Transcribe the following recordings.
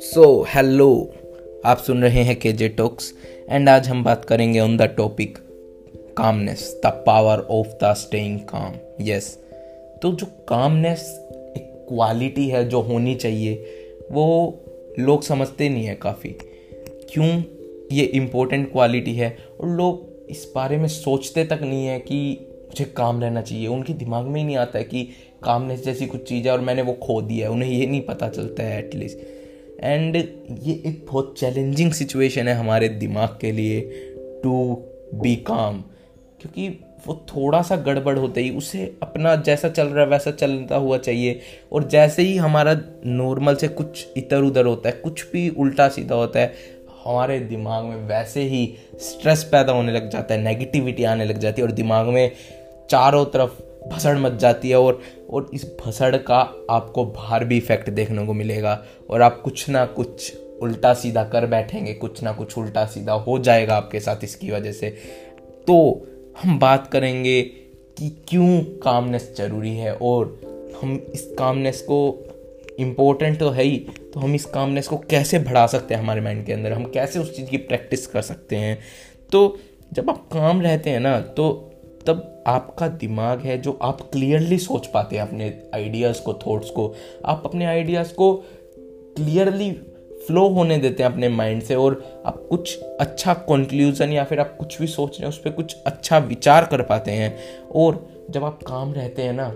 So hello आप सुन रहे हैं के जे टॉक्स एंड आज हम बात करेंगे on the topic calmness the power of the staying calm yes तो जो कामनेस एक क्वालिटी है जो होनी चाहिए, वो लोग समझते नहीं है काफ़ी। क्यों? ये इम्पोर्टेंट क्वालिटी है, और लोग इस बारे में सोचते तक नहीं है कि मुझे काम रहना चाहिए। उनके दिमाग में ही नहीं आता है कि कामनेस जैसी कुछ चीज़ है और मैंने वो खो दिया है, उन्हें ये नहीं पता चलता है एटलीस्ट एंड ये एक बहुत चैलेंजिंग सिचुएशन है हमारे दिमाग के लिए टू बी काम क्योंकि वो थोड़ा सा गड़बड़ होते ही उसे अपना जैसा चल रहा है, वैसा चलता हुआ चाहिए। और जैसे ही हमारा नॉर्मल से कुछ इधर उधर होता है, कुछ भी उल्टा सीधा होता है, हमारे दिमाग में वैसे ही स्ट्रेस पैदा होने लग जाता है नेगेटिविटी आने लग जाती है और दिमाग में चारों तरफ़ भसड़ मच जाती है और और इस भसड़ का आपको बाहर भी इफ़ेक्ट देखने को मिलेगा। और आप कुछ ना कुछ उल्टा सीधा कर बैठेंगे, कुछ ना कुछ उल्टा सीधा हो जाएगा आपके साथ इसकी वजह से। तो हम बात करेंगे कि क्यों कामनेस ज़रूरी है और हम इस कामनेस को इम्पोर्टेंट तो है ही तो हम इस कामनेस को कैसे बढ़ा सकते हैं हमारे माइंड के अंदर? हम कैसे उस चीज़ की प्रैक्टिस कर सकते हैं? तो जब आप काम रहते हैं ना तो तब आपका दिमाग है जो आप क्लियरली सोच पाते हैं अपने आइडियाज़ को थॉट्स को। आप अपने आइडियाज़ को क्लियरली फ्लो होने देते हैं अपने माइंड से और आप कुछ अच्छा कंक्लूजन या फिर आप कुछ भी सोच रहे हैं, उस पर कुछ अच्छा विचार कर पाते हैं। और जब आप काम रहते हैं ना,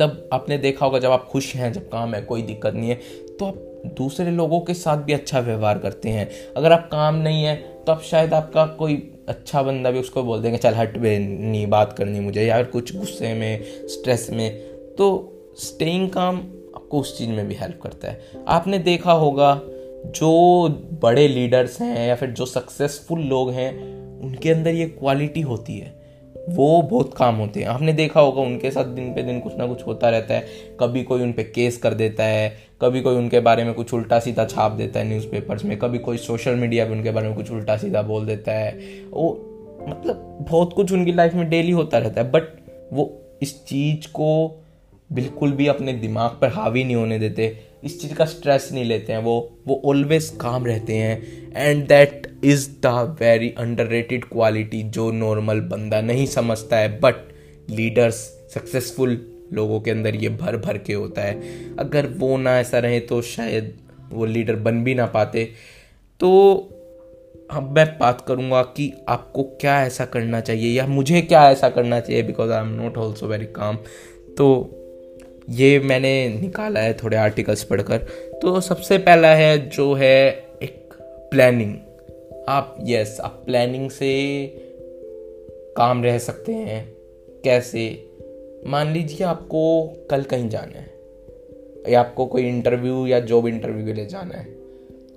तब आपने देखा होगा जब आप खुश हैं, जब काम है, कोई दिक्कत नहीं है तो आप दूसरे लोगों के साथ भी अच्छा व्यवहार करते हैं। अगर आप काम नहीं है तो आप शायद आपका कोई अच्छा बंदा भी उसको बोल देंगे, चल हट बे, नहीं, बात करनी मुझे या फिर कुछ गुस्से में स्ट्रेस में। तो स्टेइंग काम आपको उस चीज़ में भी हेल्प करता है। आपने देखा होगा, जो बड़े लीडर्स हैं या फिर जो सक्सेसफुल लोग हैं, उनके अंदर ये क्वालिटी होती है। वो बहुत काम होते हैं। आपने देखा होगा, उनके साथ दिन पे दिन कुछ ना कुछ होता रहता है। कभी कोई उन पर केस कर देता है, कभी कोई उनके बारे में कुछ उल्टा सीधा छाप देता है न्यूज़पेपर्स में, कभी कोई सोशल मीडिया पे उनके बारे में कुछ उल्टा सीधा बोल देता है। वो मतलब बहुत कुछ उनकी लाइफ में डेली होता रहता है बट वो इस चीज़ को बिल्कुल भी अपने दिमाग पर हावी नहीं होने देते। इस चीज़ का स्ट्रेस नहीं लेते हैं, वो वो ऑलवेज काम रहते हैं। And that is the very under quality जो नॉर्मल बंदा नहीं समझता है बट लीडर्स सक्सेसफुल लोगों के अंदर ये भर भर के होता है। अगर वो ना ऐसा रहे तो शायद वो लीडर बन भी ना पाते। तो अब मैं बात करूँगा कि आपको क्या ऐसा करना चाहिए या मुझे क्या ऐसा करना चाहिए because I am not also very calm तो ये मैंने निकाला है थोड़े आर्टिकल्स पढ़कर। तो सबसे पहला है, जो है एक प्लानिंग आप यस आप प्लानिंग से काम रह सकते हैं। कैसे? मान लीजिए आपको कल कहीं जाना है, या आपको कोई इंटरव्यू या जॉब इंटरव्यू के लिए जाना है।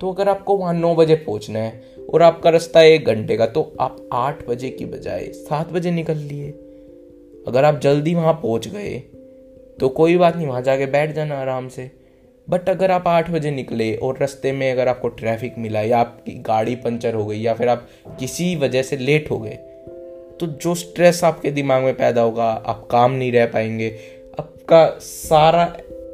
तो अगर आपको वहाँ नौ बजे पहुँचना है और आपका रास्ता एक घंटे का तो आप आठ बजे की बजाय सात बजे निकल लिए। अगर आप जल्दी वहाँ पहुँच गए तो कोई बात नहीं, वहाँ जाके बैठ जाना आराम से। बट अगर आप आठ बजे निकले और रास्ते में अगर आपको ट्रैफ़िक मिला या आपकी गाड़ी पंचर हो गई या फिर आप किसी वजह से लेट हो गए तो जो स्ट्रेस आपके दिमाग में पैदा होगा, आप काम नहीं रह पाएँगे। आपका सारा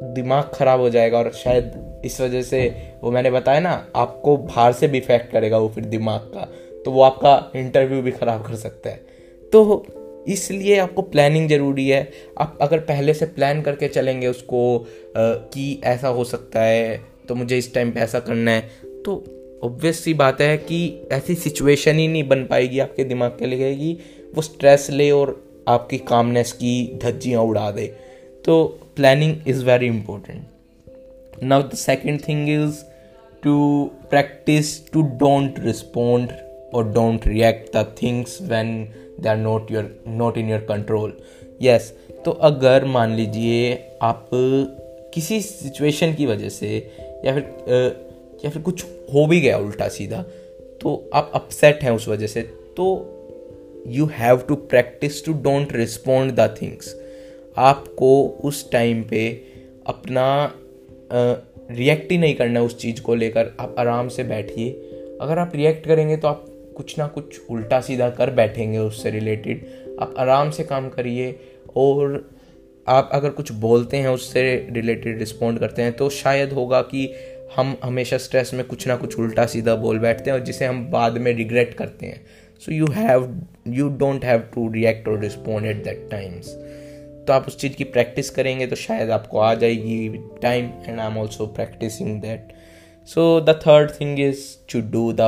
दिमाग खराब हो जाएगा और शायद इस वजह से वो मैंने बताया ना, आपको बाहर से भी इफ़ेक्ट करेगा वो फिर दिमाग का तो वो आपका इंटरव्यू भी खराब कर सकता है। तो इसलिए आपको प्लानिंग ज़रूरी है। आप अगर पहले से प्लान करके चलेंगे उसको कि ऐसा हो सकता है तो मुझे इस टाइम पे ऐसा करना है तो ऑब्वियस सी बात है कि ऐसी सिचुएशन ही नहीं बन पाएगी आपके दिमाग के लिए कि वो स्ट्रेस ले और आपकी कामनेस की धज्जियाँ उड़ा दे। तो planning is very important now the second thing is to practice to don't respond और don't react the things when they are not your not in your control yes तो अगर मान लीजिए आप किसी सिचुएशन की वजह से या फिर या फिर कुछ हो भी गया उल्टा सीधा तो आप अपसेट हैं उस वजह से तो you have to practice to don't respond the things आपको उस टाइम पे अपना रिएक्ट ही नहीं करना उस चीज़ को लेकर, आप आराम से बैठिए। अगर आप रिएक्ट करेंगे तो आप कुछ ना कुछ उल्टा सीधा कर बैठेंगे उससे रिलेटेड आप आराम से काम करिए और आप अगर कुछ बोलते हैं उससे रिलेटेड रिस्पॉन्ड करते हैं तो शायद होगा कि हम हमेशा स्ट्रेस में कुछ ना कुछ उल्टा सीधा बोल बैठते हैं और जिसे हम बाद में रिग्रेट करते हैं। So you have you don't have to react और रिस्पॉन्ड एट दैट टाइम्स तो आप उस चीज़ की प्रैक्टिस करेंगे तो शायद आपको आ जाएगी time and I am also practicing that so the third thing is to do the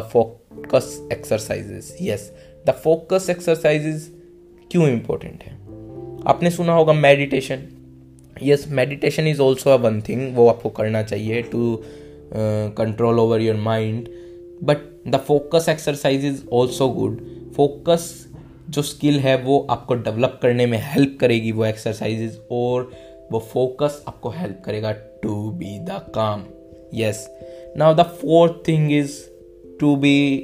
focus exercises yes the focus exercises क्यों इम्पोर्टेंट है? आपने सुना होगा meditation yes meditation is also a one thing वो आपको करना चाहिए to control over your mind but the focus exercise is also good focus जो स्किल है, वो आपको डेवलप करने में हेल्प करेगी वो एक्सरसाइजेज और वो फोकस आपको हेल्प करेगा to be the calm yes now the fourth thing is to be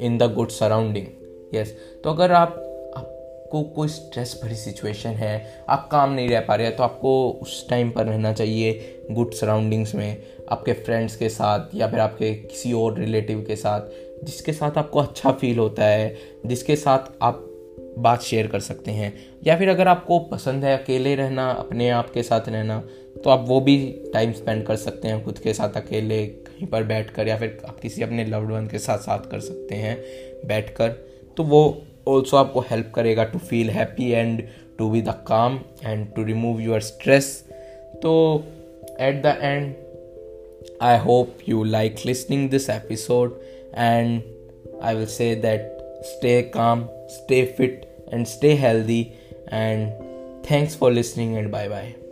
in the good surrounding yes तो अगर आप, आपको कोई स्ट्रेस भरी सिचुएशन है, आप काम नहीं रह पा रहे हैं तो आपको उस टाइम पर रहना चाहिए गुड सराउंडिंग्स में, आपके फ्रेंड्स के साथ या फिर आपके किसी और रिलेटिव के साथ, जिसके साथ आपको अच्छा फील होता है, जिसके साथ आप बात शेयर कर सकते हैं। या फिर अगर आपको पसंद है अकेले रहना, अपने आप के साथ रहना तो आप वो भी टाइम स्पेंड कर सकते हैं, खुद के साथ अकेले कहीं पर बैठ कर या फिर आप किसी अपने लव्ड वन के साथ साथ कर सकते हैं बैठ कर तो वो ऑल्सो आपको हेल्प करेगा to feel happy and to be the calm and to remove your stress तो at the end I hope you like listening this episode and I will say that stay calm, stay fit, and stay healthy. And thanks for listening, and bye bye.